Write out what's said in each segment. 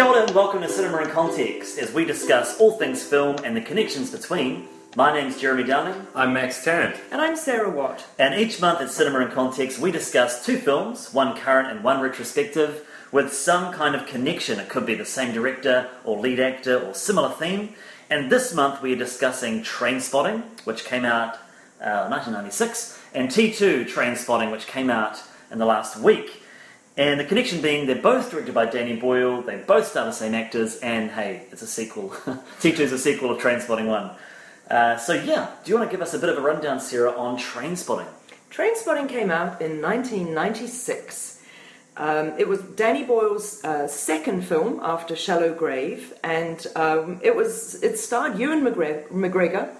Kia ora and welcome to Cinema in Context as we discuss all things film and the connections between. My name's Jeremy Downing, I'm Max Tarrant. And I'm Sarah Watt. and each month at Cinema in Context we discuss two films, one current and one retrospective, with some kind of connection. It could be the same director or lead actor or similar theme. And this month we are discussing Trainspotting, which came out uh, 1996, and T2 Trainspotting, which came out in the last week. And the connection being they're both directed by Danny Boyle, they both star the same actors, and hey, it's a sequel. T2 is a sequel of Trainspotting 1. Uh, so yeah, do you want to give us a bit of a rundown, Sarah, on Train Spotting? Trainspotting came out in 1996. Um, it was Danny Boyle's uh, second film after Shallow Grave, and um, it was it starred Ewan McGregor, McGregor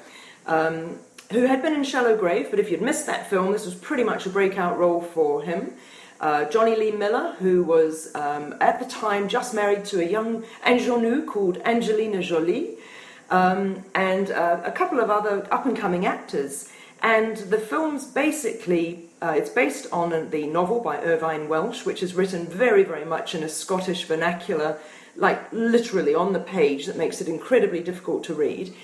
um, who had been in Shallow Grave, but if you'd missed that film, this was pretty much a breakout role for him. Uh, Johnny Lee Miller, who was um, at the time just married to a young ingenue called Angelina Jolie, um, and uh, a couple of other up and coming actors. And the film's basically uh, it's based on the novel by Irvine Welsh, which is written very, very much in a Scottish vernacular, like literally on the page, that makes it incredibly difficult to read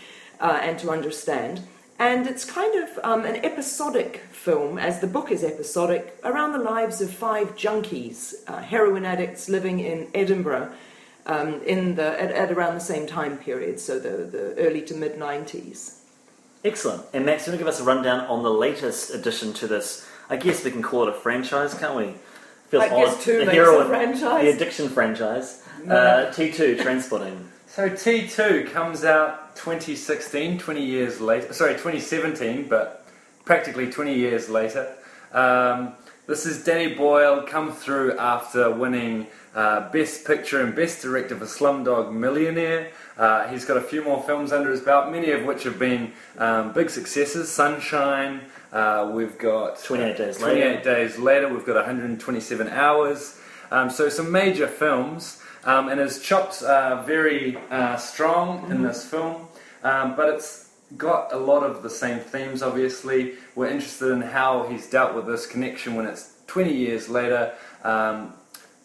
uh, and to understand. And it's kind of um, an episodic film, as the book is episodic, around the lives of five junkies, uh, heroin addicts living in Edinburgh um, in the, at, at around the same time period, so the, the early to mid 90s. Excellent. And Max, you want to give us a rundown on the latest addition to this? I guess we can call it a franchise, can't we? Feels I guess odd. two the heroin, a franchise. the addiction franchise. Uh, T2 Trainspotting. So T2 comes out 2016, 20 years later. Sorry, 2017, but practically 20 years later. Um, this is Danny Boyle come through after winning uh, Best Picture and Best Director for Slumdog Millionaire. Uh, he's got a few more films under his belt, many of which have been um, big successes. Sunshine. Uh, we've got 28 Days 28 Later. days later. We've got 127 hours. Um, so some major films, um, and his chops are very uh, strong in this film, um, but it's got a lot of the same themes. Obviously, we're interested in how he's dealt with this connection when it's 20 years later. Um,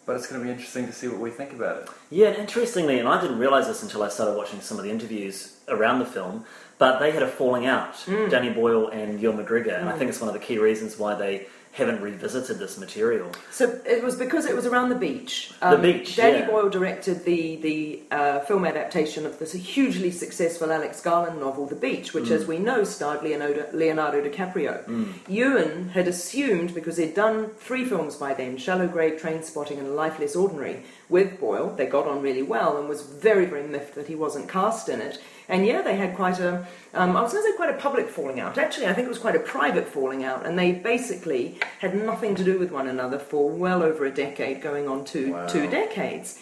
but it's going to be interesting to see what we think about it. Yeah, and interestingly, and I didn't realise this until I started watching some of the interviews around the film, but they had a falling out, Danny Boyle and Ewan McGregor, and I think it's one of the key reasons why they haven't revisited this material. So it was because it was around the beach. The beach, Danny yeah. Boyle directed the the uh, film adaptation of this hugely successful Alex Garland novel, The Beach, which, Mm. as we know, starred Leonardo, Leonardo DiCaprio. Ewan had assumed because he'd done three films by then: Shallow Grave, Trainspotting, and Life Less Ordinary. With Boyle, they got on really well, and was very very miffed that he wasn't cast in it. And yeah, they had quite a, um, I was going to say quite a public falling out. Actually, I think it was quite a private falling out, and they basically had nothing to do with one another for well over a decade, going on to Wow. two decades.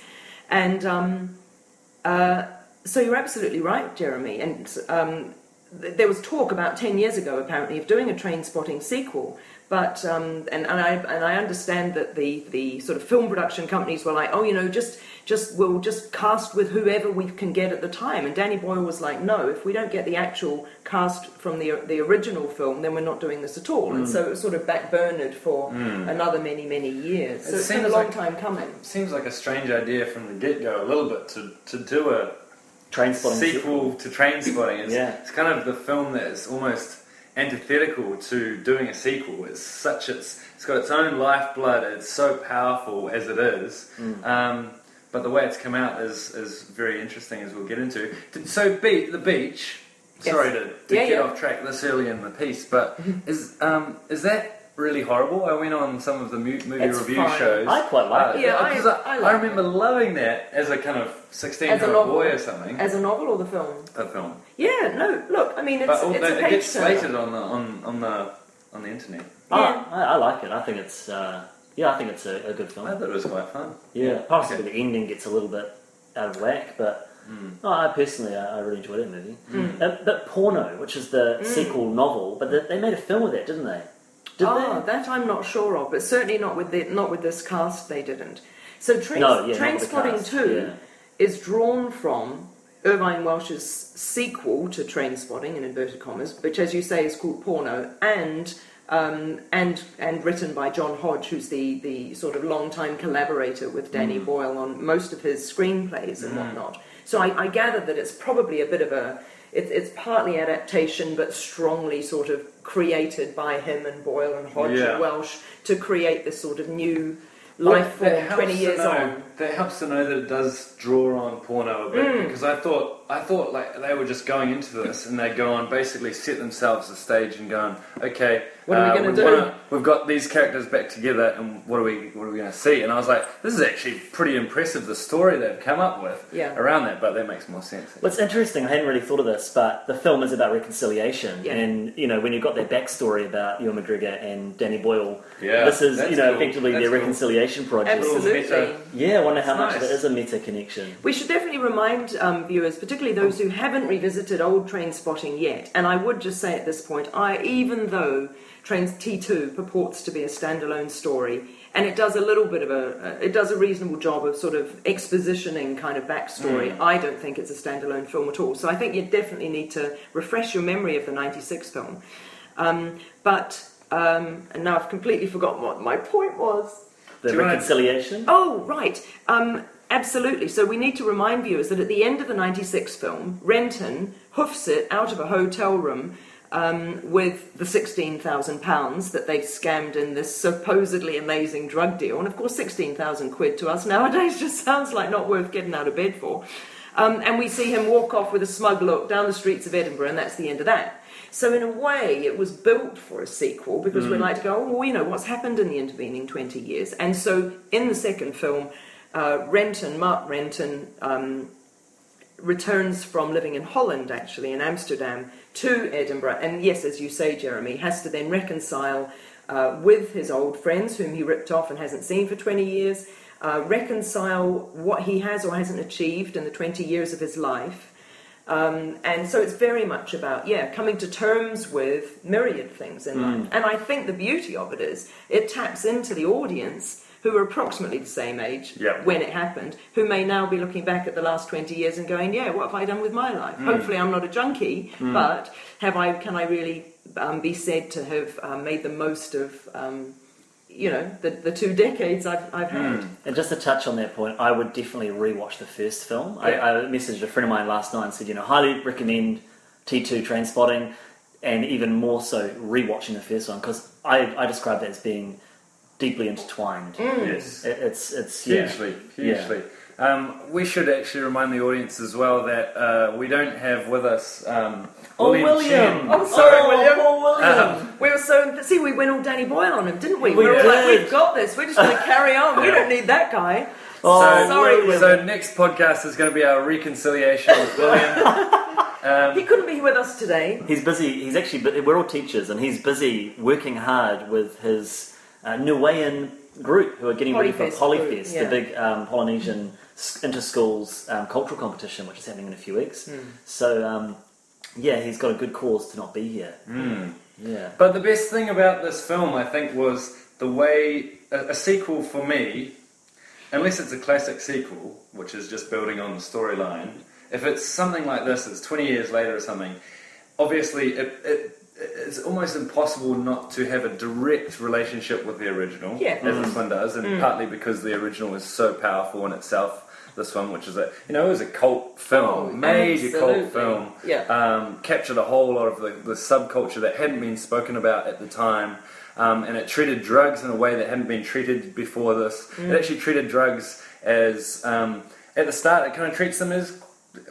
And um, uh, so you're absolutely right, Jeremy. And um, th- there was talk about 10 years ago, apparently, of doing a Trainspotting sequel. But, um, and, and, I, and I understand that the, the sort of film production companies were like, oh, you know, just, just, we'll just cast with whoever we can get at the time. And Danny Boyle was like, no, if we don't get the actual cast from the, the original film, then we're not doing this at all. And so it was sort of backburnered for another many, many years. So It it's been a long like- time coming. Seems like a strange idea from the get go, a little bit, to, to do a Trainspotting sequel to Trainspotting. It's, Yeah. it's kind of the film that is almost antithetical to doing a sequel. It's such it's it's got its own lifeblood. It's so powerful as it is. Mm. Um, but the way it's come out is is very interesting, as we'll get into. So, beat the beach. Yes. Sorry to, to Yeah, get yeah. off track this early in the piece, but is um, is that really horrible? I went on some of the movie It's review fine. shows. I quite like Uh, it. Yeah, I- I, I I, like remember loving that as a kind of sixteen-year-old boy or something. As a novel or the film? a film. Yeah, no, look, I mean, it's, But it's a it gets slated on the on, on the on the internet. Ah, I, I like it. I think it's, uh, yeah, I think it's a, a good film. I thought it was quite fun. Yeah, possibly the ending gets a little bit out of whack, but no, I personally, I, I really enjoyed that movie. Uh, but Porno, which is the sequel novel, but they, they made a film with that, didn't they? Did Ah, they? that I'm not sure of, but certainly not with the, not with this cast. They didn't. So Train, No, yeah, not Train with the Spotting Two yeah. is drawn from Irvine Welsh's sequel to Trainspotting in inverted commas, which, as you say, is called Porno, and um, and and written by John Hodge, who's the the sort of long-time collaborator with Danny Boyle on most of his screenplays and whatnot. So I, I gather that it's probably a bit of a it, it's partly adaptation, but strongly sort of created by him and Boyle and Hodge Yeah. and Welsh to create this sort of new life That form twenty years know- on. That helps to know that it does draw on porno a bit Mm. because I thought I thought like they were just going into this and they go on basically set themselves the stage and going, okay, What are we uh, gonna do? wanna- we've got these characters back together and what are we what are we going to see? And I was like, this is actually pretty impressive the story they've come up with Yeah. around that, but that makes more sense. Well, it's interesting. I hadn't really thought of this, but the film is about reconciliation, Yeah. and you know when you've got that backstory about Ewan McGregor and Danny Boyle, Yeah, this is that's you know cool. effectively That's their cool. reconciliation project. Absolutely. Yeah, I wonder how It's much of nice. it is a meta connection. We should definitely remind um, viewers, particularly those who haven't revisited old Trainspotting yet, and I would just say at this point, I even though Train T2 purports to be a standalone story, and it does a little bit of a, it does a reasonable job of sort of expositioning kind of backstory. I don't think it's a standalone film at all. So I think you definitely need to refresh your memory of the '96 film. Um, but um, and now I've completely forgotten what my point was. The Do wanna- reconciliation. Oh, right. Um, absolutely. So we need to remind viewers that at the end of the 96 film, Renton hoofs it out of a hotel room um, with the £16,000 that they've scammed in this supposedly amazing drug deal. And of course, 16,000 quid to us nowadays just sounds like not worth getting out of bed for. Um, and we see him walk off with a smug look down the streets of Edinburgh, and that's the end of that. So, in a way, it was built for a sequel because we'd like to go, oh, well, you know, what's happened in the intervening 20 years? And so, in the second film, uh, Renton, Mark Renton, um, returns from living in Holland, actually, in Amsterdam, to Edinburgh. And yes, as you say, Jeremy, has to then reconcile uh, with his old friends, whom he ripped off and hasn't seen for 20 years, uh, reconcile what he has or hasn't achieved in the 20 years of his life. Um, and so it's very much about, yeah, coming to terms with myriad things in life. And I think the beauty of it is it taps into the audience who were approximately the same age Yeah. when it happened, who may now be looking back at the last 20 years and going, yeah, what have I done with my life? Hopefully I'm not a junkie, but have I, can I really um, be said to have um, made the most of, um, you know, the, the two decades I've, I've had? And just to touch on that point, I would definitely rewatch the first film. Yeah. I, I messaged a friend of mine last night and said, you know, highly recommend T2 Trainspotting, and even more so rewatching the first one because I, I described it as being deeply intertwined. Yes. It, it's it's yeah. Hugely, Yeah. hugely. Um, we should actually remind the audience as well that uh, we don't have with us um, Oh, William. William! Chen. Oh, sorry, Oh, William. poor William. Um, We were so see we went all Danny Boyle on him, didn't we? We were all like, did. we've got this. We're just going to carry on. We don't need that guy. Oh, so, sorry, William. so next podcast is going to be our reconciliation with William. um, He couldn't be with us today. He's busy. He's actually. We're all teachers, and he's busy working hard with his uh, Niuean group who are getting ready for Polyfest Polyfest, group, yeah. the big um, Polynesian s- inter-schools um, cultural competition, which is happening in a few weeks. Hmm. So, um, yeah, he's got a good cause to not be here. mm. Yeah. But the best thing about this film, I think, was the way a, a sequel for me, unless it's a classic sequel, which is just building on the storyline. If it's something like this, it's 20 years later or something. Obviously, it, it it's almost impossible not to have a direct relationship with the original, Yeah. as this one does, and partly because the original is so powerful in itself. This one, which is a you know, it was a cult film, Oh, major cult film Yeah. um, captured a whole lot of the, the subculture that hadn't been spoken about at the time. Um, and it treated drugs in a way that hadn't been treated before this. Mm. It actually treated drugs as, um, at the start, it kind of treats them as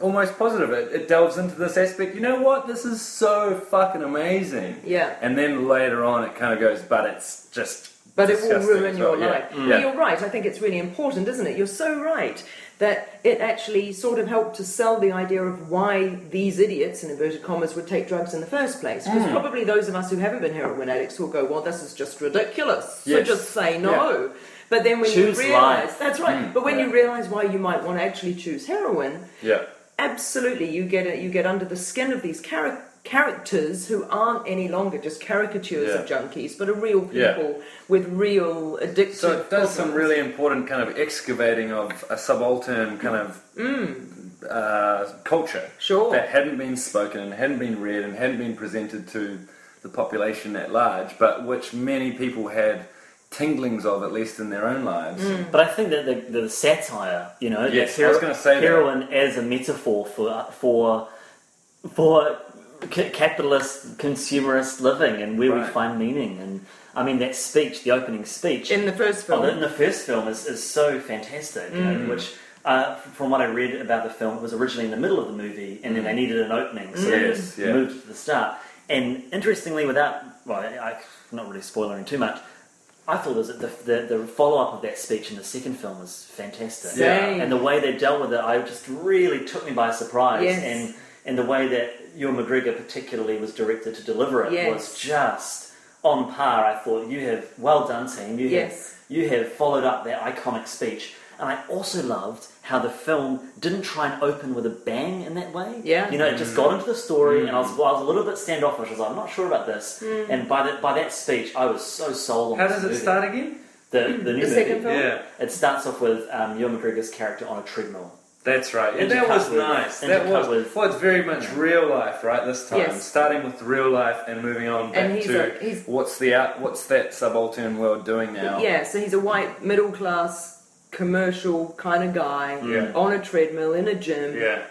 almost positive. It, it delves into this aspect. You know what? This is so fucking amazing. Yeah. And then later on, it kind of goes, but it's just. But it will ruin as your. Yeah. life. Yeah. You're right. I think it's really important, isn't it? You're so right that it actually sort of helped to sell the idea of why these idiots, in inverted commas, would take drugs in the first place. Because Mm. probably those of us who haven't been heroin addicts will go, "Well, this is just ridiculous." So just say no. But then when Choose you realise, life. that's right. Mm, but when yeah. you realise why you might want to actually choose heroin, Yeah. absolutely you get it you get under the skin of these char- characters who aren't any longer just caricatures of junkies but are real Yeah. people with real addictive So it does some really important kind of excavating of a subaltern kind of uh, culture Sure. that hadn't been spoken and hadn't been read and hadn't been presented to the population at large, but which many people had tinglings of, at least in their own lives. Mm. But I think that the, the satire, you know, Yes, the I was gonna say that. heroin as a metaphor for for for ca- capitalist consumerist living and where we find meaning. And I mean that speech, the opening speech In the first Oh, film. the- in the first film is, is so fantastic, you know, mm. which. Uh, from what I read about the film, it was originally in the middle of the movie, and then they mm. needed an opening, so they Yes, just yeah. moved to the start. And interestingly, without well, I, I'm not really spoiling too much, I thought was that the, the, the follow up of that speech in the second film was fantastic. Same. And the way they dealt with it, I just really took me by surprise. Yes. And and the way that Ewan McGregor particularly was directed to deliver it Yes. was just on par. I thought you have well done, team. You Yes. have you have followed up that iconic speech. And I also loved how the film didn't try and open with a bang in that way. Yeah. You know, it just got into the story, and I was, well, I was a little bit standoffish. I was like, I'm not sure about this. And by that by that speech, I was so sold on How does it movie. start again? The, the new The second movie. film? Yeah, It starts off with um, Ewan McGregor's character on a treadmill. that's right. And Intercut that was with- nice. That was with- well, it's very much real life, right? This time, Yes. starting with real life and moving on back And he's to a- he's- what's the out, what's that subaltern world doing now? Yeah, so he's a white middle class commercial kind of guy Yeah. on a treadmill in a gym, yeah,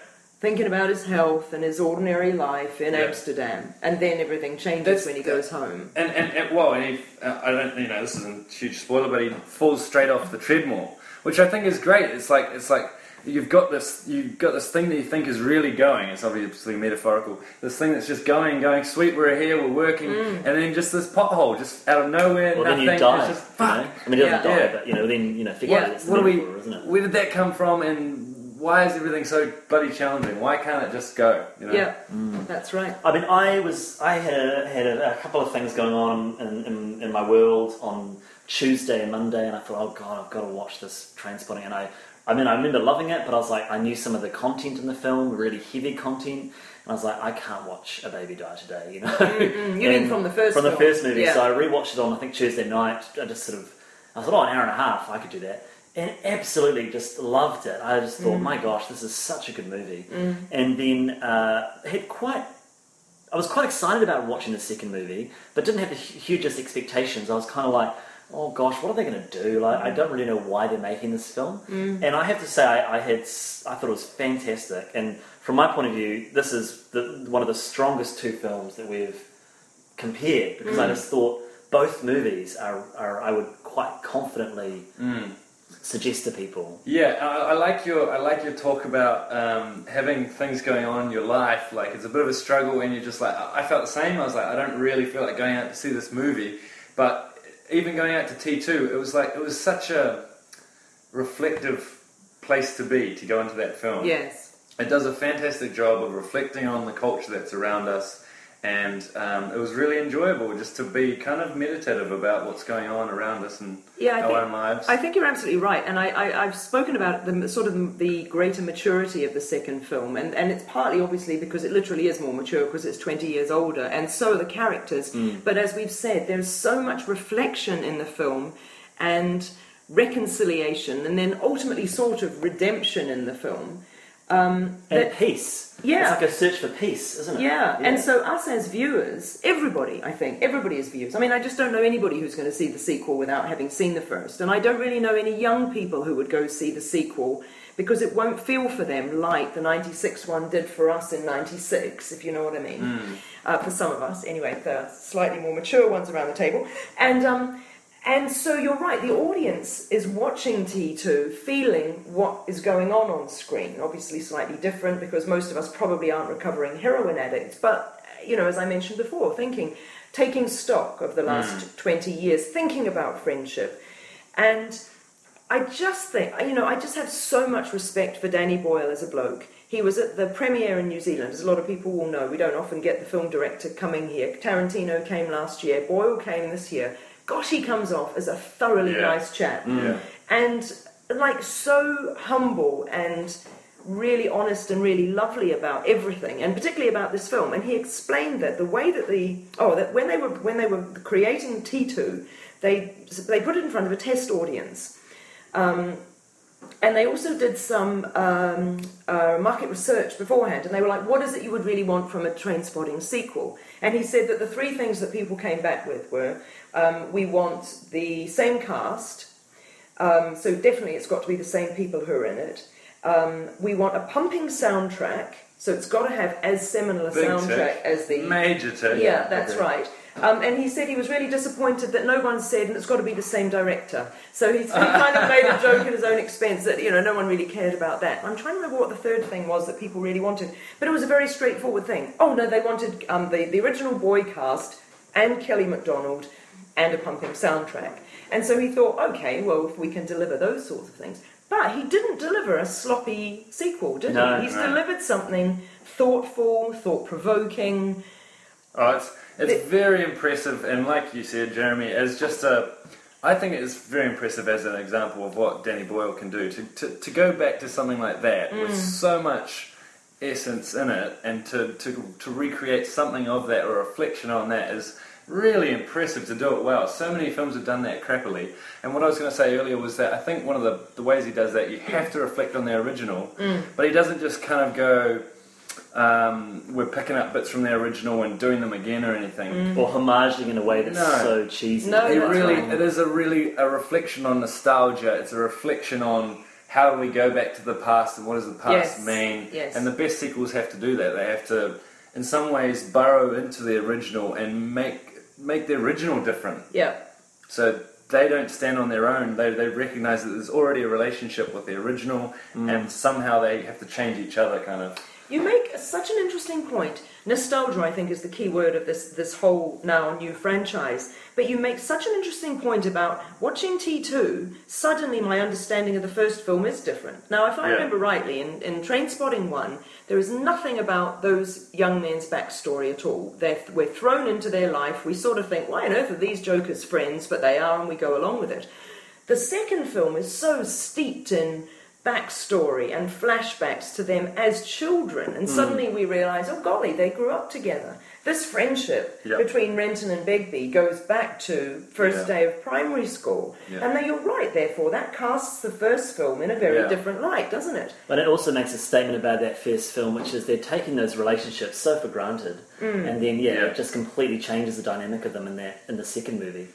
thinking about his health and his ordinary life in Yeah. Amsterdam, and then everything changes That's- when he goes home. And and, and well, and he, uh, I don't, you know, this isn't a huge spoiler, but he falls straight off the treadmill, which I think is great. It's like it's like you've got this you've got this thing that you think is really going. It's obviously metaphorical. This thing that's just going, going. Sweet, we're here, we're working, and then just this pothole, just out of nowhere, Well, nothing. then you die. It's just you know? I mean, he doesn't Yeah. die, Yeah. but you know, then you know, figure Yeah, out it's What do we? metaphor, isn't it? Where did that come from? And why is everything so bloody challenging? Why can't it just go? You know? Yeah, Mm. that's right. I mean, I was I had a, had a, a couple of things going on in, in, in my world on Tuesday and Monday, and I thought, oh god, I've got to watch this Trainspotting, and I. I mean, I remember loving it, but I was like, I knew some of the content in the film, really heavy content, and I was like, I can't watch a baby die today, you know. Mm, you mean from the first from the first movie? Yeah. So I rewatched it on I think Tuesday night. I just sort of I thought, oh, an hour and a half, I could do that, and absolutely just loved it. I just Mm. thought, my gosh, this is such a good movie, and then uh, had quite. I was quite excited about watching the second movie, but didn't have the hugest expectations. I was kind of like, oh gosh, what are they going to do? Like, I don't really know why they're making this film. And I have to say, I, I had, I thought it was fantastic. And from my point of view, this is the, one of the strongest two films that we've compared because I just thought both movies are, are I would quite confidently Mm. suggest to people. Yeah, I, I like your I like your talk about um, having things going on in your life. Like it's a bit of a struggle, and you're just like I I felt the same. I was like I don't really feel like going out to see this movie, but even going out to T two, it was like it was such a reflective place to be to go into that film. Yes. It does a fantastic job of reflecting on the culture that's around us, and um, it was really enjoyable just to be kind of meditative about what's going on around us and Yeah, I our think- own lives. I think you're absolutely right, and I, I, I've spoken about the sort of the greater maturity of the second film, and, and it's partly obviously because it literally is more mature because it's 20 years older, and so are the characters. But as we've said, there's so much reflection in the film, and reconciliation, and then ultimately sort of redemption in the film. Um, And that- peace. Yeah. It's like a search for peace, isn't it? yeah, and so us as viewers, everybody, I think, everybody as viewers. I mean, I just don't know anybody who's going to see the sequel without having seen the first, and I don't really know any young people who would go see the sequel because it won't feel for them like the '96 one did for us in '96, if you know what I mean. Uh, for some of us, anyway, the slightly more mature ones around the table, and um, and so you're right, the audience is watching T2 feeling what is going on on screen. Obviously, slightly different because most of us probably aren't recovering heroin addicts, but, you know, as I mentioned before, thinking, taking stock of the last hmm. 20 years, thinking about friendship. And I just think, you know, I just have so much respect for Danny Boyle as a bloke. He was at the premiere in New Zealand, as a lot of people will know. We don't often get the film director coming here. Tarantino came last year, Boyle came this year. Gosh, he comes off as a thoroughly Yeah. nice chap. Yeah. And like so humble and really honest and really lovely about everything and particularly about this film and he explained that the way that the oh that when they were when they were creating T2 they they put it in front of a test audience um, and they also did some um, uh, market research beforehand, and they were like, "What is it you would really want from a Trainspotting sequel?" And he said that the three things that people came back with were, um, "We want the same cast, um, so definitely it's got to be the same people who are in it. Um, we want a pumping soundtrack, so it's got to have as seminal a Big soundtrack as the Major tick. yeah, that's agree. right. Um, and he said he was really disappointed that no one said, and it's got to be the same director. So he's, he kind of made a joke at his own expense that, you know, no one really cared about that. I'm trying to remember what the third thing was that people really wanted. But it was a very straightforward thing. Oh, no, they wanted um, the, the original boy cast and Kelly Macdonald and a pumping soundtrack. And so he thought, okay, well, if we can deliver those sorts of things. But he didn't deliver a sloppy sequel, did No, he? He's no. delivered something thoughtful, thought provoking. Oh, it's very impressive, and like you said, Jeremy, as just a, I think it's very impressive as an example of what Danny Boyle can do. To to, to go back to something like that with mm. so much essence in it, and to, to to recreate something of that or a reflection on that is really impressive to do it well. So many films have done that crappily. And what I was going to say earlier was that I think one of the, the ways he does that, you have to reflect on the original, mm. but he doesn't just kind of go. Um, we're picking up bits from the original and doing them again or anything. Or homaging in a way that's No. so cheesy. No, It really, right. it is a really a reflection on nostalgia. It's a reflection on how do we go back to the past and what does the past Yes, mean. yes. And the best sequels have to do that. They have to, in some ways, burrow into the original and make make the original different. Yeah. So they don't stand on their own. They they recognise that there's already a relationship with the original, Mm. and somehow they have to change each other, kind of. You make such an interesting point. Nostalgia, I think, is the key word of this, this whole now new franchise. But you make such an interesting point about watching T2, suddenly my understanding of the first film is different. Now, if I Yeah. remember rightly, in, in Trainspotting 1, there is nothing about those young men's backstory at all. They're, we're thrown into their life. We sort of think, why on earth are these jokers friends? But they are, and we go along with it. The second film is so steeped in backstory and flashbacks to them as children, and hmm. suddenly we realise, oh golly, they grew up together. This friendship Yep. between Renton and Begbie goes back to first Yeah. day of primary school, Yeah. and then you're right. Therefore, that casts the first film in a very Yeah. different light, doesn't it? But it also makes a statement about that first film, which is they're taking those relationships so for granted, hmm. and then yeah, Yeah. it just completely changes the dynamic of them in that in the second movie.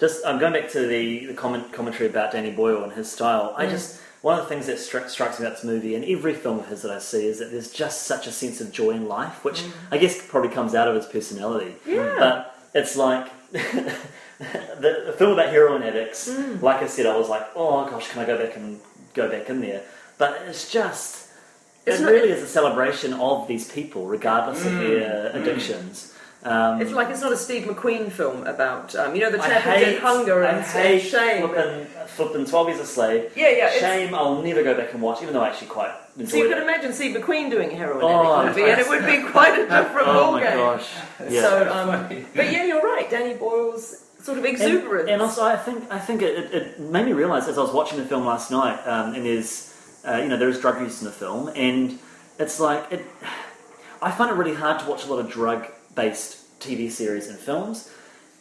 Just I'm going back to the, the comment, commentary about Danny Boyle and his style. I hmm. just one of the things that stri- strikes me about this movie and every film of his that I see is that there's just such a sense of joy in life, which mm. I guess probably comes out of his personality. Yeah. But it's like the, the film about heroin addicts. Mm. Like I said, I was like, oh gosh, can I go back and go back in there? But it's just It's it really is a celebration of these people, regardless of mm. their addictions. Um, It's like it's not a Steve McQueen film about, um, you know, the I chap who did hunger I and, hate shame. Flipping, flipping Twelve Years a Slave. Yeah, yeah. Shame. I'll never go back and watch, even though I actually quite So you it. could imagine Steve McQueen doing heroin Oh, addict movie, and it would be quite a different oh my ballgame. gosh! Yeah. So, um, but yeah, you're right. Danny Boyle's sort of exuberance. And, and also, I think I think it, it, it made me realise as I was watching the film last night, um, and there's uh, you know there is drug use in the film, and it's like it. I find it really hard to watch a lot of drug-based TV series and films.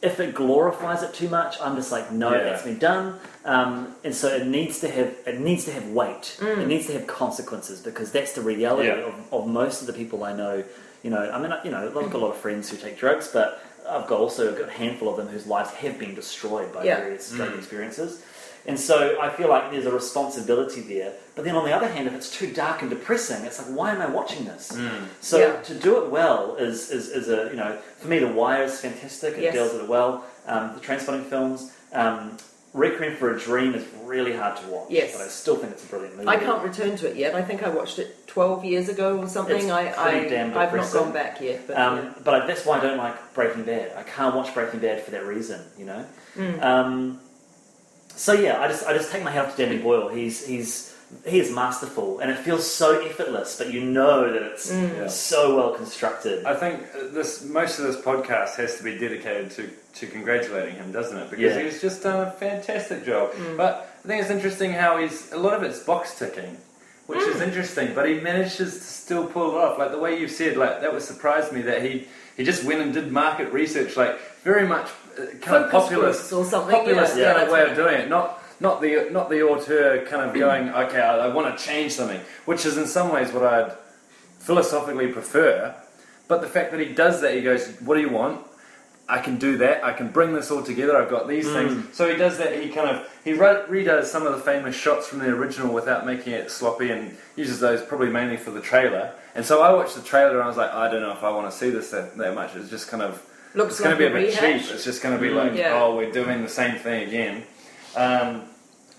If it glorifies it too much, I'm just like, no, Yeah. that's been done, um, and so it needs to have it needs to have weight. Mm. It needs to have consequences because that's the reality Yeah. of, of most of the people I know. You know, I mean, you know, I've got a lot of friends who take drugs, but I've got also got a handful of them whose lives have been destroyed by Yeah. various drug experiences. And so I feel like there's a responsibility there. But then on the other hand, if it's too dark and depressing, it's like, why am I watching this? So Yeah. to do it well is, is, is a, you know, for me, The Wire is fantastic. It Yes. deals with it well. Um, the Trainspotting films, um, Requiem for a Dream is really hard to watch. Yes. But I still think it's a brilliant movie. I can't return to it yet. I think I watched it 12 years ago or something. It's I, I, damn I've not gone back yet. But Um, yeah. But I, that's why I don't like Breaking Bad. I can't watch Breaking Bad for that reason, you know. Mm. So yeah, I just I just take my hat off to Danny Boyle. He's he's he is masterful, and it feels so effortless, but you know that it's Mm. Yeah. so well constructed. I think uh, this most of this podcast has to be dedicated to, to congratulating him, doesn't it? Because Yeah. he's just done a fantastic job. Mm. But I think it's interesting how he's a lot of it's box ticking, which is interesting. But he manages to still pull it off. Like the way you said, like that would surprise me that he he just went and did market research, like very much kind of populist or something. populist yeah. kind of way of doing it. Not not the not the auteur kind of going, okay, I, I want to change something, which is in some ways what I'd philosophically prefer. But the fact that he does that, he goes, "What do you want? I can do that. I can bring this all together. I've got these things." Mm. So he does that. He kind of he re- redoes some of the famous shots from the original without making it sloppy, and uses those probably mainly for the trailer. And so I watched the trailer and I was like, I don't know if I want to see this that, that much. It's just kind of Looks it's going to be a a bit rehash. cheap. It's just going to be like, Yeah. oh, we're doing the same thing again. Um,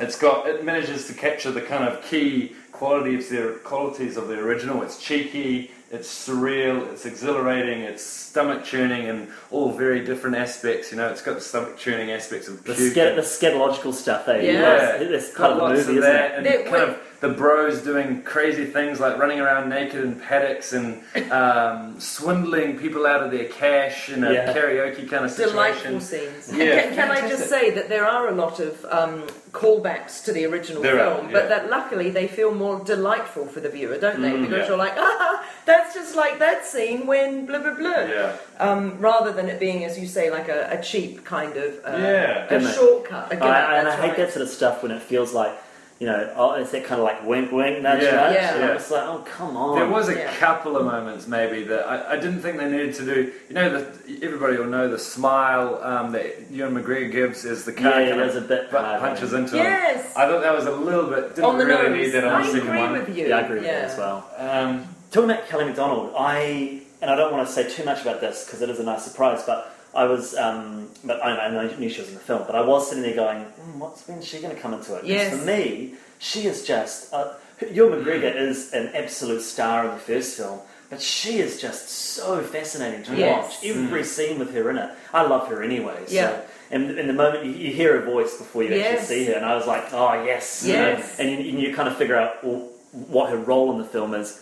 it's got it manages to capture the kind of key qualities the qualities of the original. It's cheeky, it's surreal, it's exhilarating, it's stomach churning, and all very different aspects. You know, it's got the stomach churning aspects of The, puke. the scatological stuff, eh? Yeah. That's, that's part of the movie, of isn't it? and There- kind wait. of the bros doing crazy things like running around naked in paddocks and um, swindling people out of their cash in a Yeah. karaoke kind of Delightful scenes. Yeah, can, can I just say that there are a lot of um, callbacks to the original There are, film, yeah. but that luckily they feel more delightful for the viewer, don't they? Mm, because yeah. you're like, ah, that's just like that scene when blah blah blah. Yeah. Um, rather than it being, as you say, like a, a cheap kind of uh, Yeah. a shortcut. A I, and I hate right. that sort of stuff when it feels like, you know, oh, it's that kind of like wink, wink, nudge, Yeah, nudge. yeah. And I'm just like, oh, come on. There was a Yeah. couple of moments maybe that I, I didn't think they needed to do. You know, the, everybody will know the smile um, that Ewan McGregor gives as the car yeah, kind of a bit bu- punches into him. Yes. I thought that was a little bit didn't on the really nose. need that on I the second agree with you. Yeah, I agree with Yeah. that as well. Um, Talking about Kelly Macdonald, I and I don't want to say too much about this because it is a nice surprise, but I was, um, but I, I knew she was in the film, but I was sitting there going, mm, "What's when's she going to come into it?" 'Cause Yes. for me, she is just. Uh, Ewan McGregor is an absolute star in the first film, but she is just so fascinating to Yes. watch. Every scene with her in it, I love her anyway. So, Yeah. And in the moment you, you hear her voice before you Yes. actually see her, and I was like, "Oh yes!" you know, Yes. and you, and you kind of figure out well, what her role in the film is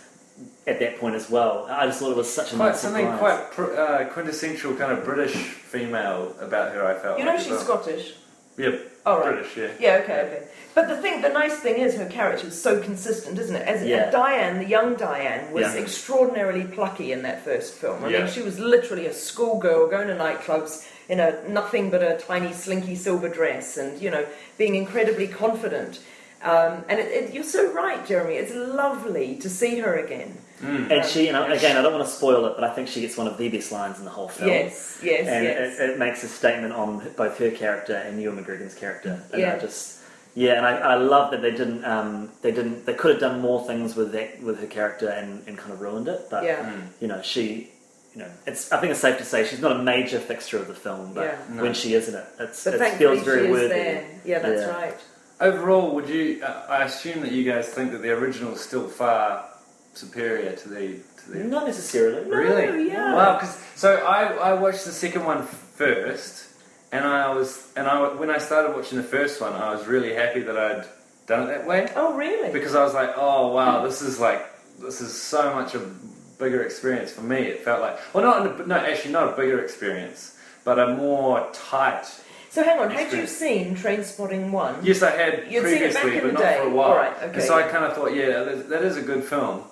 at that point as well. I just thought it was such a quite nice something surprise. quite pr- uh, quintessential kind of British female about her. I felt. You know like, she's well. Scottish. Yep. Oh, right. British. Yeah. Yeah, okay, okay. But the thing, the nice thing is, her character is so consistent, isn't it? As Yeah. Diane, the young Diane, was Yeah. extraordinarily plucky in that first film. I Yeah. mean, she was literally a schoolgirl going to nightclubs in a nothing but a tiny slinky silver dress, and you know, being incredibly confident. Um, and it, it, you're so right, Jeremy. It's lovely to see her again. And she, and I- again, I don't want to spoil it, but I think she gets one of the best lines in the whole film. Yes, yes, and yes. It, it makes a statement on both her character and Ewan McGregor's character. And Yeah. I just, yeah, and I, I love that they didn't, um, they didn't, they could have done more things with that, with her character and, and kind of ruined it. But Yeah. you know, she, you know, it's. I think it's safe to say she's not a major fixture of the film, but Yeah. when she is in it, it's, it feels very worthy. there. Yeah, that's Yeah. right. Overall, would you? Uh, I assume that you guys think that the original is still far superior to the to the. Not necessarily. No, really? yeah. Wow. Because so I I watched the second one first, and I was and I when I started watching the first one, I was really happy that I'd done it that way Oh, really? because I was like, oh wow, this is like this is so much a bigger experience for me. It felt like well, not no, actually not a bigger experience, but a more tight. So hang on, had you seen Trainspotting 1? Yes, I had You'd seen it back previously, in but the not day. for a while. All right, okay. And so I kind of thought, yeah, that, is a good film.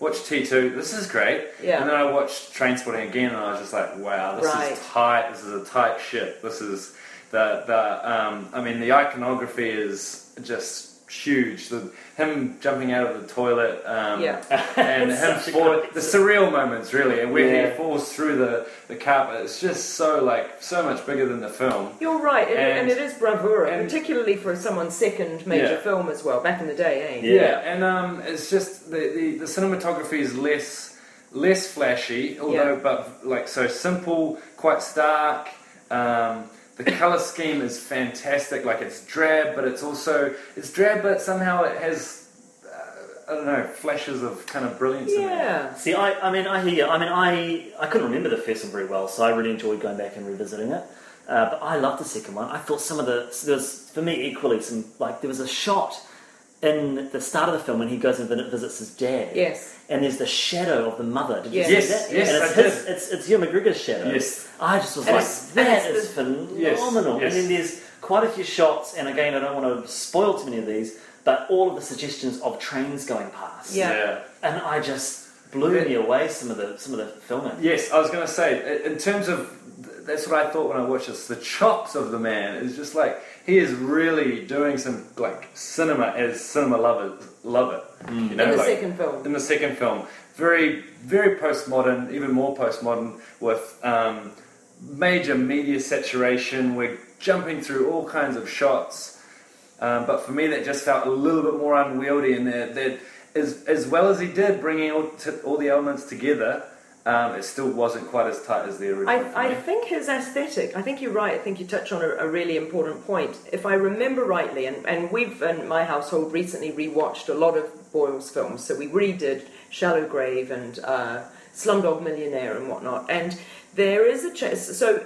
Watch T2, this is great. Yeah. And then I watched Trainspotting again, and I was just like, wow, this Right. is tight. This is a tight ship. This is the the. Um, I mean, the iconography is just huge. The, him jumping out of the toilet. Um, Yeah. And him fall, the surreal moments, really, and where Yeah. he falls through the, the carpet. It's just so like so much bigger than the film. You're right, and, and And- it is bravura, and- particularly for someone's second major Yeah. film as well, back in the day, eh? Yeah. Yeah, and um, it's just the, the, the cinematography is less less flashy, although but like so simple, quite stark. Um, the color scheme is fantastic. Like it's drab, but it's also it's drab, but somehow it has uh, I don't know flashes of kind of brilliance in there. Yeah. See, I, I mean, I hear you. I mean, I, I couldn't remember the first one very well, so I really enjoyed going back and revisiting it. Uh, but I loved the second one. I thought some of the there was for me equally some like there was a shot in the start of the film when he goes and visits his dad. Yes. And there's the shadow of the mother. Did you Yes. see Yes, that? yes, and it's I his, it's it's Ewan McGregor's shadow. Yes. I just was And like, it's- that and is it's phenomenal. Yes, yes. And then there's quite a few shots, and again, I don't want to spoil too many of these, but all of the suggestions of trains going past. Yeah. And I just blew me away some of the some of the filming. Yes, I was going to say, in terms of th- that's what I thought when I watched this. The chops of the man is just like he is really doing some like cinema as cinema lovers love it. You know, in the like, second film. in the second film. Very, very postmodern, even more postmodern, with um, major media saturation. We're jumping through all kinds of shots, um, but for me, that just felt a little bit more unwieldy. And that, that as, as well as he did, bringing all, t- all the elements together, um, it still wasn't quite as tight as the original. I, I think his aesthetic, I think you're right, I think you touch on a, a really important point. If I remember rightly, and, and we've in my household recently rewatched a lot of Boyle's films, so we redid Shallow Grave and uh, Slumdog Millionaire and whatnot, and there is a ch- so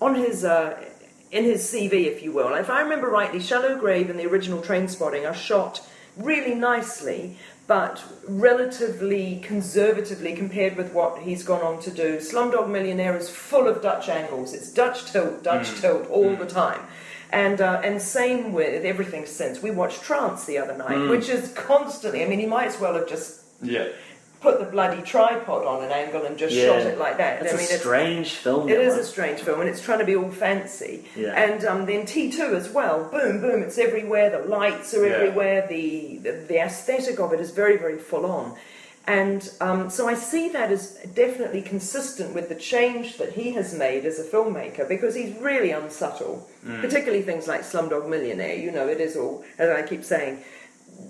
on his uh, in his CV, if you will, if I remember rightly, Shallow Grave and the original Trainspotting are shot really nicely, but relatively conservatively compared with what he's gone on to do. Slumdog Millionaire is full of Dutch angles. It's Dutch tilt, Dutch mm. tilt all mm. the time. And, uh, and same with everything since. We watched Trance the other night, mm. which is constantly, I mean, he might as well have just yeah. Put the bloody tripod on an angle and just Yeah. shot it like that. It's I mean, a strange film. it is a strange film, and it's trying to be all fancy. Yeah. And um, then T2 as well. Boom, boom, it's everywhere. The lights are Yeah. everywhere. The, the the aesthetic of it is very, very full on. And um, so I see that as definitely consistent with the change that he has made as a filmmaker because he's really unsubtle, particularly things like Slumdog Millionaire. You know, it is all, as I keep saying,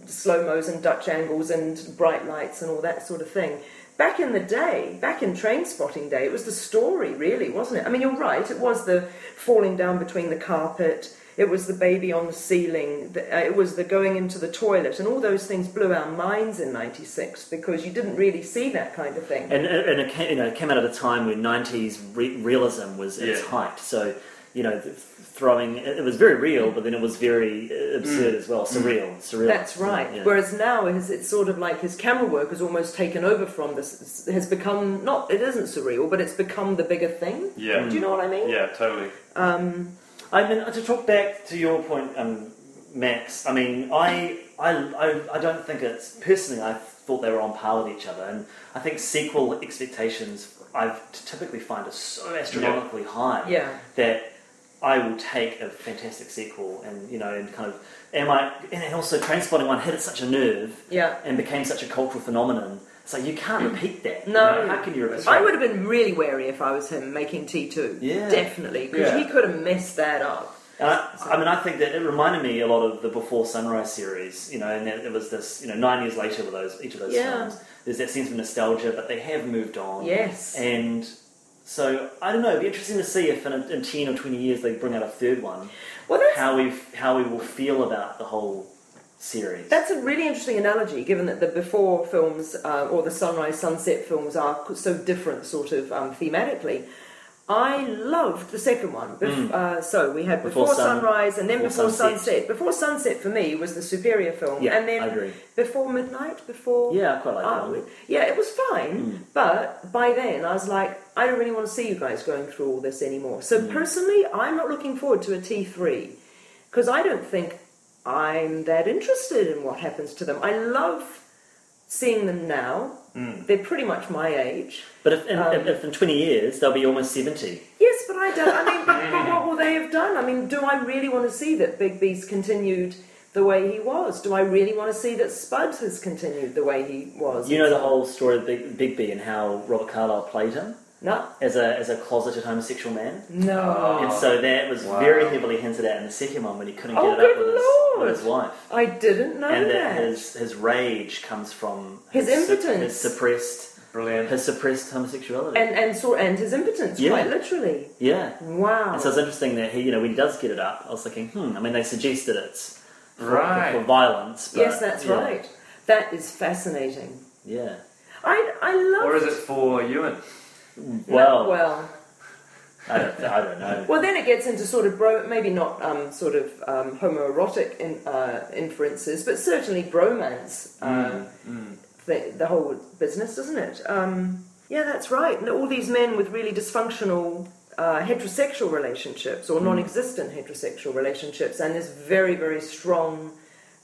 slow mos and Dutch angles and bright lights and all that sort of thing. Back in the day, back in Trainspotting day, it was the story, really, wasn't it? I mean, you're right, it was the falling down between the carpet, it was the baby on the ceiling, uh, it was the going into the toilet, and all those things blew our minds in 96 because you didn't really see that kind of thing. And, and it, came, you know, it came out at a time when 90s re- realism was at its height. So, you know, throwing, it it was very real, but then it was very uh, absurd as well. Surreal. Surreal. That's right. Yeah. Whereas now it's, it's sort of like his camera work has almost taken over from this, has become, not, it isn't surreal, but it's become the bigger thing. Yeah. Do you know what I mean? Yeah, totally. Um, I mean, to talk back to your point, um, Max. I mean, I, I, I, I don't think it's personally. I thought they were on par with each other, and I think sequel expectations I typically find are so astronomically high Yeah. that I will take a fantastic sequel, and you know, and kind of am I, and also Trainspotting One hit at such a nerve Yeah. and became such a cultural phenomenon. So you can't repeat that. No. You know, how can you repeat? I would have been really wary if I was him making T2. Yeah. Definitely. Because Yeah. he could have messed that up. I, I mean, I think that it reminded me a lot of the Before Sunrise series, you know, and it was this, you know, nine years later with those each of those Yeah. films. There's that sense of nostalgia, but they have moved on. Yes. And so I don't know. It'd be interesting to see if in, in ten or twenty years they bring out a third one, Well, how we how we will feel about the whole series. that's a really interesting analogy, given that the before films uh, or the sunrise sunset films are so different, sort of um, thematically. I loved the second one. Bef- uh, so we had Mm. Before Before, Sun- Sunrise and then Before Before, Sunset. Sunset. Before Sunset for me was the superior film. Yeah, and then I agree. Before Midnight, Before. Yeah, I quite like that one. Mm. Yeah, it was fine, but by then I was like, I don't really want to see you guys going through all this anymore. So Mm. personally, I'm not looking forward to a T3 because I don't think I'm that interested in what happens to them. I love seeing them now. Mm. They're pretty much my age. but if in, Um, if, in twenty years they'll be almost seventy. Yes, but I don't. I mean, but, but what will they have done? I mean, do I really want to see that Begbie's continued the way he was? Do I really want to see that Spuds has continued the way he was? You know the whole story of Big, Begbie and how Robert Carlyle played him No, as a as a closeted homosexual man. no. And so that was Wow. very heavily hinted at in the second one when he couldn't get Oh, it up with his, with his wife. I didn't know and that. that his, his rage comes from His su- impotence. his suppressed Brilliant. his suppressed homosexuality. and and so and his impotence, Yeah. quite literally. yeah. Wow. And so it's interesting that he, you know, when he does get it up, I was thinking, hmm. I mean, they suggested it's for, Right. for violence. But, yes, that's yeah, right. That is fascinating. Yeah. I I love. Or is it for Ewan? Well, well. I, don't, I don't know. Well, then it gets into sort of bro, maybe not um, sort of um, homoerotic in, uh, inferences, but certainly bromance. Uh, the, the whole business, doesn't it? Um, yeah, that's right. And all these men with really dysfunctional uh, heterosexual relationships or non-existent heterosexual relationships, and this very, very strong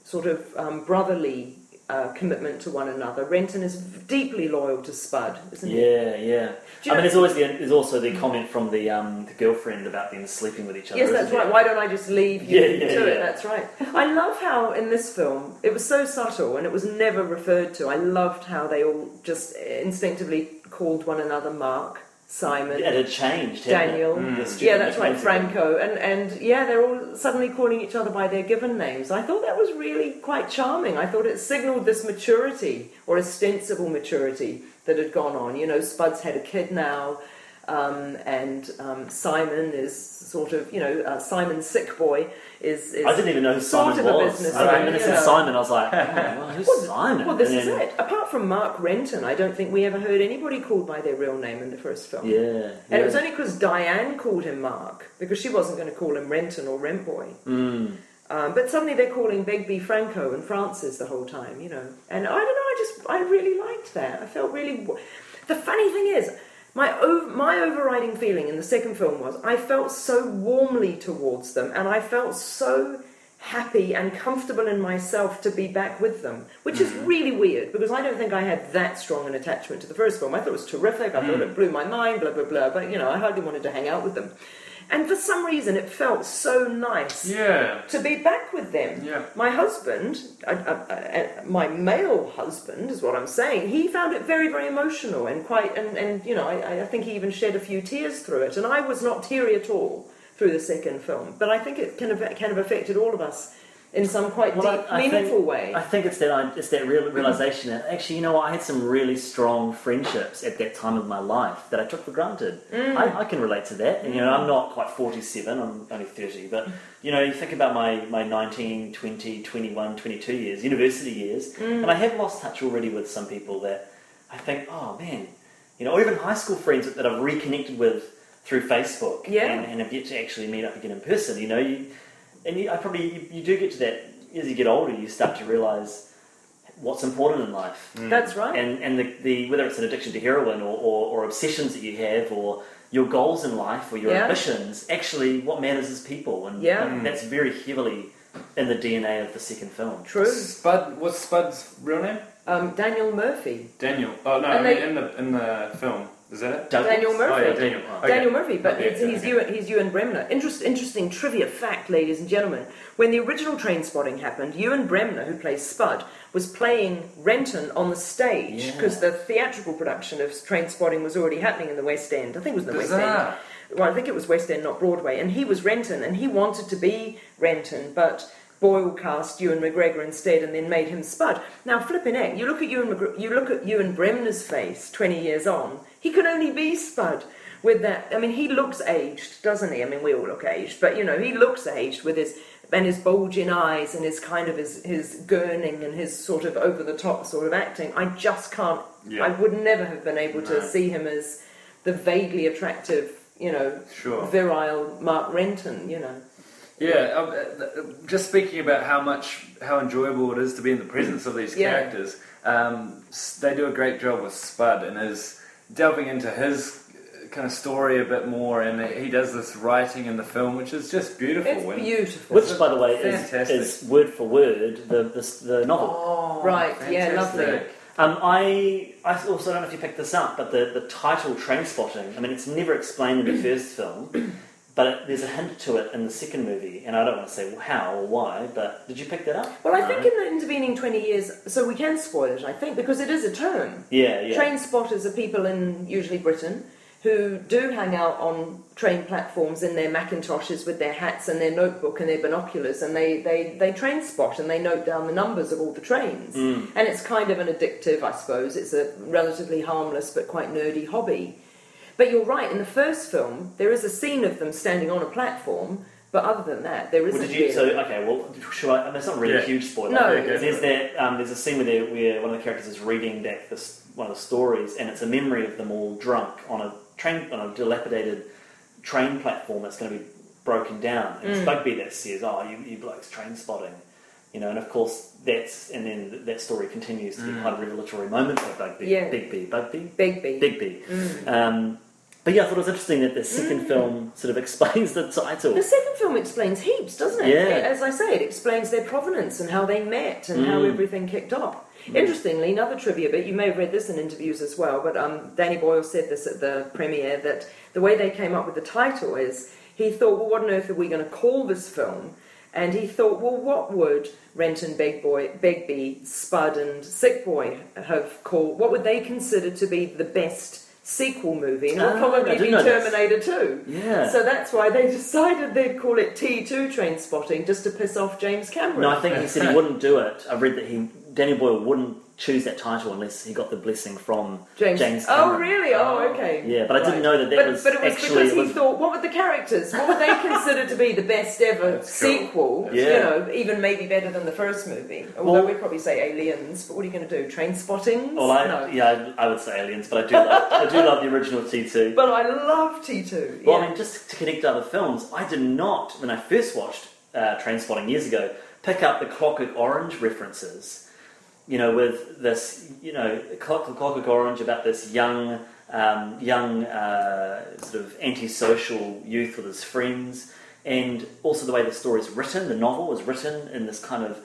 sort of um, brotherly uh, commitment to one another. Renton is deeply loyal to Spud, isn't he? Yeah, yeah. You I know- mean, there's always the, there's also the comment from the um, the girlfriend about them sleeping with each other. Yes, that's right. there? Why don't I just leave you Yeah, yeah, to it? yeah. That's right. I love how in this film it was so subtle and it was never referred to. I loved how they all just instinctively called one another Mark, Simon, It had changed. Daniel. It? The student Yeah, that's right, Franco, and and yeah, they're all suddenly calling each other by their given names. I thought that was really quite charming. I thought it signalled this maturity or ostensible maturity that had gone on. You know, Spud's had a kid now, um, and um, Simon is sort of you know uh, Simon's sick boy is. is I didn't even know who sort Simon of a was. business I man, when it you said know. Simon, I was like, oh, well, who's Well, Simon? Well, this And is then- it. Apart from Mark Renton, I don't think we ever heard anybody called by their real name in the first film. Yeah, And yeah. it was only because Diane called him Mark, because she wasn't going to call him Renton or Rentboy. Mm. Um, but suddenly they're calling Begbie Franco and Francis the whole time, you know. And I don't know, I just, I really liked that. I felt really. The funny thing is, my, ov- my overriding feeling in the second film was I felt so warmly towards them, and I felt so happy and comfortable in myself to be back with them, which is mm. really weird because I don't think I had that strong an attachment to the first film. I thought it was terrific, I thought mm. it blew my mind, blah, blah, blah, but you know, I hardly wanted to hang out with them. And for some reason, it felt so nice Yeah. to be back with them. Yeah. My husband, uh, uh, uh, my male husband, is what I'm saying. He found it very, very emotional and quite, and, and you know, I, I think he even shed a few tears through it. And I was not teary at all through the second film, but I think it kind of kind of affected all of us in some quite Well, deep, I- I think- meaningful way. I think it's that it's that real, realization that actually, you know, what, I had some really strong friendships at that time of my life that I took for granted. Mm. I, I can relate to that. And, you know, I'm not quite 47, I'm only 30, but you know, you think about my, my 19, 20, 21, 22 years, university years, Mm. and I have lost touch already with some people that I think, oh man, you know, or even high school friends that I've reconnected with through Facebook Yeah. and, and have yet to actually meet up again in person. You know, you, and you, I probably you, you do get to that as you get older, you start to realise what's important in life, That's right. and and the, the whether it's an addiction to heroin or, or, or obsessions that you have or your goals in life or your Yeah. ambitions. Actually, what matters is people, and Yeah. that's very heavily in the DNA of the second film. True. Spud. What's Spud's real name? Um, Daniel Murphy. Daniel. Oh no, I mean, they- in the in the film. Is that it? Douglas? Daniel Murphy. Oh yeah, Daniel. Okay. Daniel Murphy, but Okay, he's, he's, okay. Ewan, he's Ewan Bremner. Interest, interesting trivia fact, ladies and gentlemen. When the original Trainspotting happened, Ewan Bremner, who plays Spud, was playing Renton on the stage Yeah. because the theatrical production of Trainspotting was already happening in the West End. I think it was in the West End. Well, I think it was West End, not Broadway. And he was Renton, and he wanted to be Renton, but Boyle cast Ewan McGregor instead, and then made him Spud. Now, flipping heck, you look at Ewan, McGre- you look at Ewan Bremner's face twenty years on. He can only be Spud with that. I mean, he looks aged, doesn't he? I mean, we all look aged, but you know, he looks aged with his and his bulging eyes and his kind of his his gurning and his sort of over the top sort of acting. I just can't. Yeah. I would never have been able to see him as the vaguely attractive, you know, Sure. virile Mark Renton. You know. Yeah, um, uh, uh, just speaking about how much, how enjoyable it is to be in the presence of these Yeah. characters, um, they do a great job with Spud and is delving into his kind of story a bit more, and he does this writing in the film, which is just beautiful. It's and- beautiful. Which, by the way, is, is word for word the the, the novel. Oh, Right, yeah, lovely. Um, I, I also don't know if you picked this up, but the, the title Trainspotting, I mean, it's never explained in the first film, but there's a hint to it in the second movie, and I don't want to say how or why, but did you pick that up? Well, I No? think in the intervening 20 years, so we can spoil it, I think, because it is a term. Yeah, yeah. Train spotters are people in usually Britain who do hang out on train platforms in their Macintoshes with their hats and their notebook and their binoculars, and they, they, they train spot and they note down the numbers of all the trains. Mm. And it's kind of an addictive, I suppose. It's a relatively harmless but quite nerdy hobby. But you're right, in the first film, there is a scene of them standing on a platform, but other than that, there Well, isn't did you? So okay, well, should I? I mean, not really Yeah. a huge spoiler. No. Okay, there's for that. Um, there's a scene where, where one of the characters is reading back this one of the stories, and it's a memory of them all drunk on a train on a dilapidated train platform that's going to be broken down. And it's Mm. Bugby that says, "Oh, you, you blokes train spotting," you know, and of course that's and then that story continues to be Mm. quite a revelatory moment for Bugby. Yeah. Big B, Bugby, Bigby. Big B. Mm. Um, but yeah, I thought it was interesting that the second film sort of explains the title. The second film explains heaps, doesn't it? Yeah. As I say, it explains their provenance and how they met and how Mm. everything kicked off. Interestingly, another trivia bit, you may have read this in interviews as well, but um, Danny Boyle said this at the premiere that the way they came up with the title is he thought, well, what on earth are we going to call this film? And he thought, well, what would Renton, Beg Boy, Begbie, Spud, and Sick Boy have called? What would they consider to be the best sequel movie? And it would Ah, probably be. Terminator 2. Yeah. So that's why they decided they'd call it T2 Trainspotting, just to piss off James Cameron. No, I think he said he wouldn't do it. I read that he Danny Boyle wouldn't choose that title unless he got the blessing from James. James oh, really? Oh, okay. Yeah, but I didn't Right. know that that but, was but it was actually- because he was- thought, what were the characters? What would they consider to be the best ever That's cool. sequel? Yeah. You know, even maybe better than the first movie. Although Well- we'd probably say Aliens. But what are you going to do? Trainspotting? Well, I, no. yeah, I, I would say Aliens, but I do love, I do love the original T2. But I love T2. Well, yeah. I mean, just to connect to other films, I did not, when I first watched uh, Trainspotting years ago, pick up the Clockwork Orange references. You know, with this, you know, Clock- Clockwork Orange about this young, um, young uh, sort of antisocial youth with his friends, and also the way the story is written. The novel is written in this kind of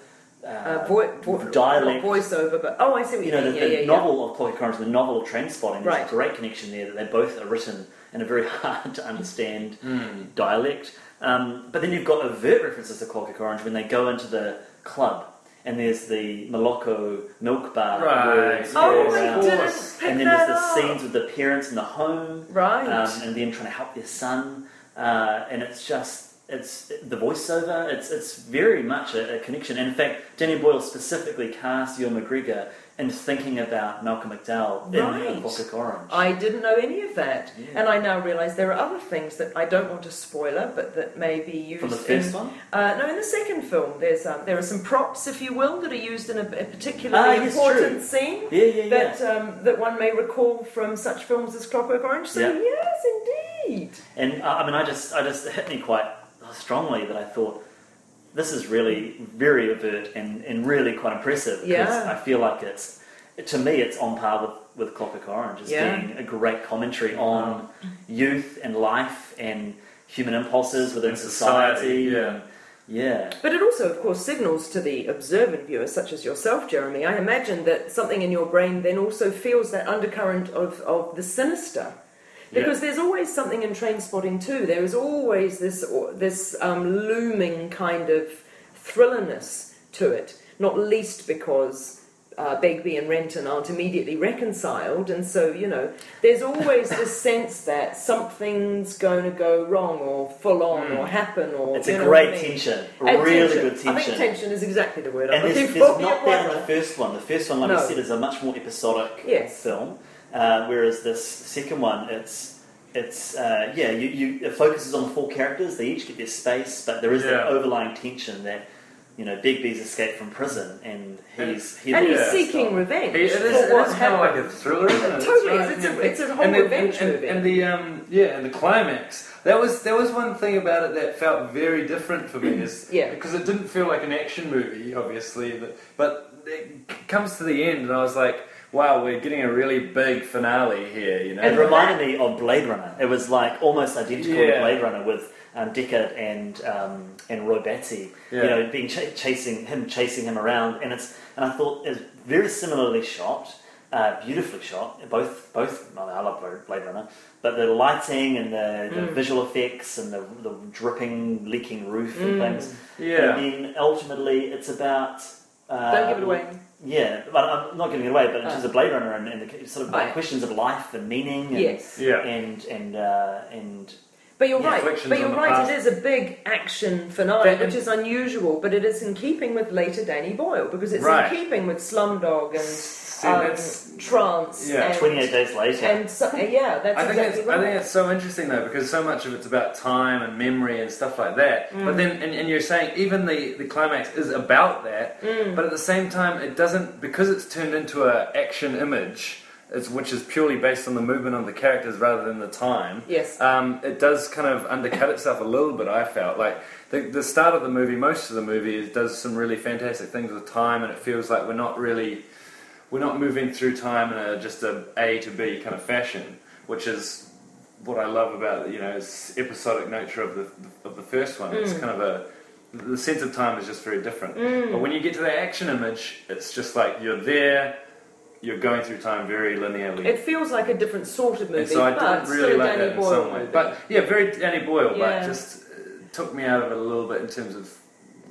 uh, uh, vo- vo- dialect. voiceover, but oh, I see what you you, know, the, mean. the yeah, yeah, yeah. novel of Clockwork Orange, the novel of Trainspotting, there's Right. a great connection there that they both are written in a very hard to understand Hmm. dialect. Um, but then you've got overt references to Clockwork Orange when they go into the club and there's the Moloko milk bar Right. words Oh, I didn't pick and then there's the up. scenes with the parents in the home Right. um, and them trying to help their son, uh, and it's just it's the voiceover. It's it's very much a, a connection. And in fact, Danny Boyle specifically cast Ewan McGregor in thinking about Malcolm McDowell in Right. Clockwork Orange. I didn't know any of that, Yeah. and I now realise there are other things that I don't want to spoiler, but that may be used From the in first one? Uh, no, in the second film, there's um, there are some props, if you will, that are used in a, a particularly Ah, important scene Yeah, yeah, yeah. that um, that one may recall from such films as Clockwork Orange. So Yeah. yes, indeed. And uh, I mean, I just, I just it hit me quite strongly that I thought this is really very overt and, and really quite impressive. 'cause Yeah. I feel like it's, to me, it's on par with, with Clockwork Orange as Yeah. being a great commentary on youth and life and human impulses within In society. society, yeah. yeah. But it also, of course, signals to the observant viewer, such as yourself, Jeremy. I imagine that something in your brain then also feels that undercurrent of, of the sinister. Because there's always something in Trainspotting too. There is always this this um, looming kind of thrillerness to it. Not least because uh, Begbie and Renton aren't immediately reconciled, and so you know there's always this sense that something's going to go wrong or full on or happen or It's a great I mean? tension. And really tension. good tension. I think tension is exactly the word And I'm there's, there's not that in the first one. The first one, like No. I said, is a much more episodic Yes. film, uh, whereas this second one, it's it's uh, yeah, you, you it focuses on the four characters. They each get their space, but there is that Yeah. overlying tension that you know Begbie's escaped from prison and he's he and he's Yeah. seeking revenge He, it is, for it what is kind of like a thriller, isn't it? Totally It's is. It's a- it's a whole and the, revenge and, movie. And the um, yeah, and the climax. That was there was one thing about it that felt very different for me. Is Yeah. because it didn't feel like an action movie, obviously, but but it comes to the end, and I was like, wow, we're getting a really big finale here, you know. It reminded me of Blade Runner. It was like almost identical to Blade Runner with um, Deckard and um, and Roy Batty. You know, being ch- chasing him, chasing him around, and it's and I thought it's very similarly shot, uh, beautifully shot. Both both I, mean, I love Blade- Blade Runner, but the lighting and the, the Mm. visual effects and the, the dripping, leaking roof and Mm. things. yeah. And then ultimately, it's about. Uh, Don't give it away. Yeah, but I'm not giving it away. But in Ah. terms of Blade Runner and, and the sort of Right. questions of life and meaning, and, Yes. Yeah. and and uh, and But you're Yeah, right. reflections But you're the right. past. It is a big action finale, But- which is unusual. But it is in keeping with later Danny Boyle because it's Right. in keeping with Slumdog and See, um, Trance. Yeah. and, 28 days later. And so, yeah, that's I think exactly it's right. I think it's so interesting though because so much of it's about time and memory and stuff like that. Mm. But then and, and you're saying even the, the climax is about that, Mm. but at the same time it doesn't because it's turned into a action image, it's, which is purely based on the movement of the characters rather than the time. yes. Um, it does kind of undercut itself a little bit. I felt like the, the start of the movie, most of the movie, is, does some really fantastic things with time, and it feels like we're not really we're not moving through time in a, just a A to B kind of fashion, which is what I love about you know episodic nature of the of the first one. It's Mm. kind of a the sense of time is just very different. Mm. But when you get to the action image, it's just like you're there, you're going through time very linearly. It feels like a different sort of movie, and so I but didn't really like Danny that in Boyle some way. movie. But yeah, very Danny Boyle, Yeah. but just uh, took me out of it a little bit in terms of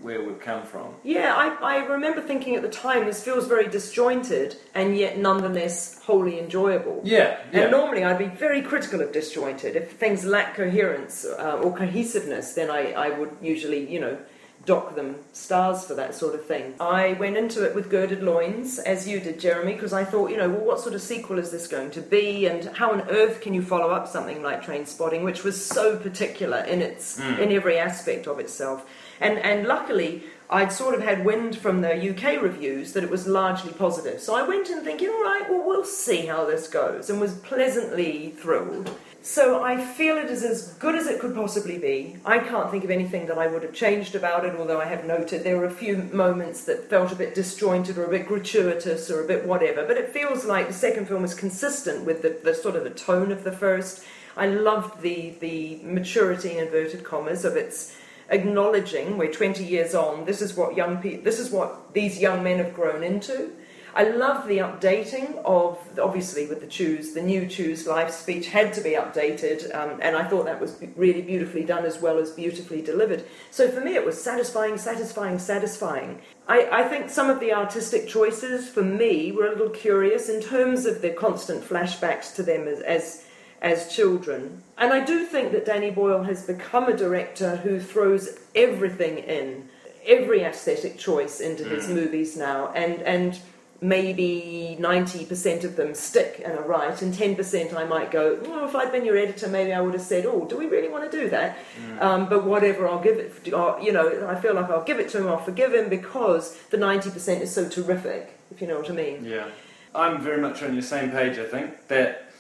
where we've come from. Yeah, I, I remember thinking at the time this feels very disjointed and yet nonetheless wholly enjoyable. Yeah, yeah. And normally I'd be very critical of disjointed. If things lack coherence uh, or cohesiveness, then I, I would usually, you know, dock them stars for that sort of thing. I went into it with girded loins, as you did, Jeremy, because I thought, you know, well, what sort of sequel is this going to be, and how on earth can you follow up something like Trainspotting, which was so particular in its in every aspect of itself. And and luckily. I'd sort of had wind from the UK reviews that it was largely positive. So I went in thinking, all right, well, we'll see how this goes, and was pleasantly thrilled. So I feel it is as good as it could possibly be. I can't think of anything that I would have changed about it, although I have noted there were a few moments that felt a bit disjointed or a bit gratuitous or a bit whatever. But it feels like the second film is consistent with the, the sort of the tone of the first. I loved the the maturity in inverted commas of its acknowledging we're 20 years on. This is what young people. This is what these young men have grown into. I love the updating of, obviously, with the Choose, the new Choose life speech had to be updated, um, and I thought that was really beautifully done as well as beautifully delivered. So for me, it was satisfying, satisfying, satisfying. I, I think some of the artistic choices for me were a little curious in terms of the constant flashbacks to them as, as as children. And I do think that Danny Boyle has become a director who throws everything in, every aesthetic choice into his movies now, and and maybe 90% of them stick and are right, and 10% I might go, well, if I'd been your editor, maybe I would have said, oh, do we really want to do that? Um, but whatever, I'll give it, or, you know, I feel like I'll give it to him, I'll forgive him because the 90% is so terrific, if you know what I mean. Yeah. I'm very much on your same page, I think, that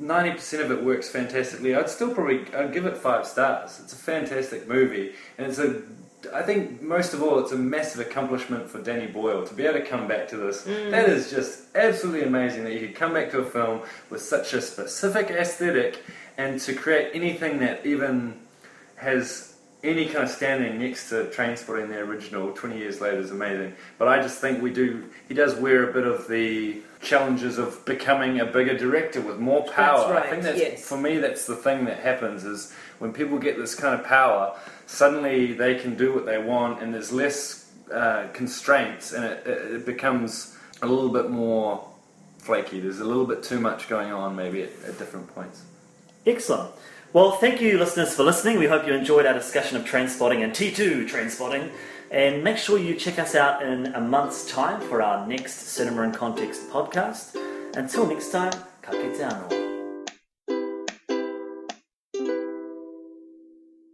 90% of it works fantastically. I'd still probably I'd give it five stars. It's a fantastic movie, and it's a I think most of all, it's a massive accomplishment for Danny Boyle to be able to come back to this. Mm. That is just absolutely amazing that you could come back to a film with such a specific aesthetic and to create anything that even has any kind of standing next to Trainspotting the original 20 years later is amazing. But I just think we do, he does wear a bit of the challenges of becoming a bigger director with more power. right, I think that's, yes. for me, that's the thing that happens is when people get this kind of power, suddenly they can do what they want and there's less uh, constraints and it, it, it becomes a little bit more flaky. There's a little bit too much going on maybe at, at different points. Excellent. Well, thank you, listeners, for listening. We hope you enjoyed our discussion of Trainspotting and T2 Trainspotting. And make sure you check us out in a month's time for our next Cinema in Context podcast. Until next time, ka anō.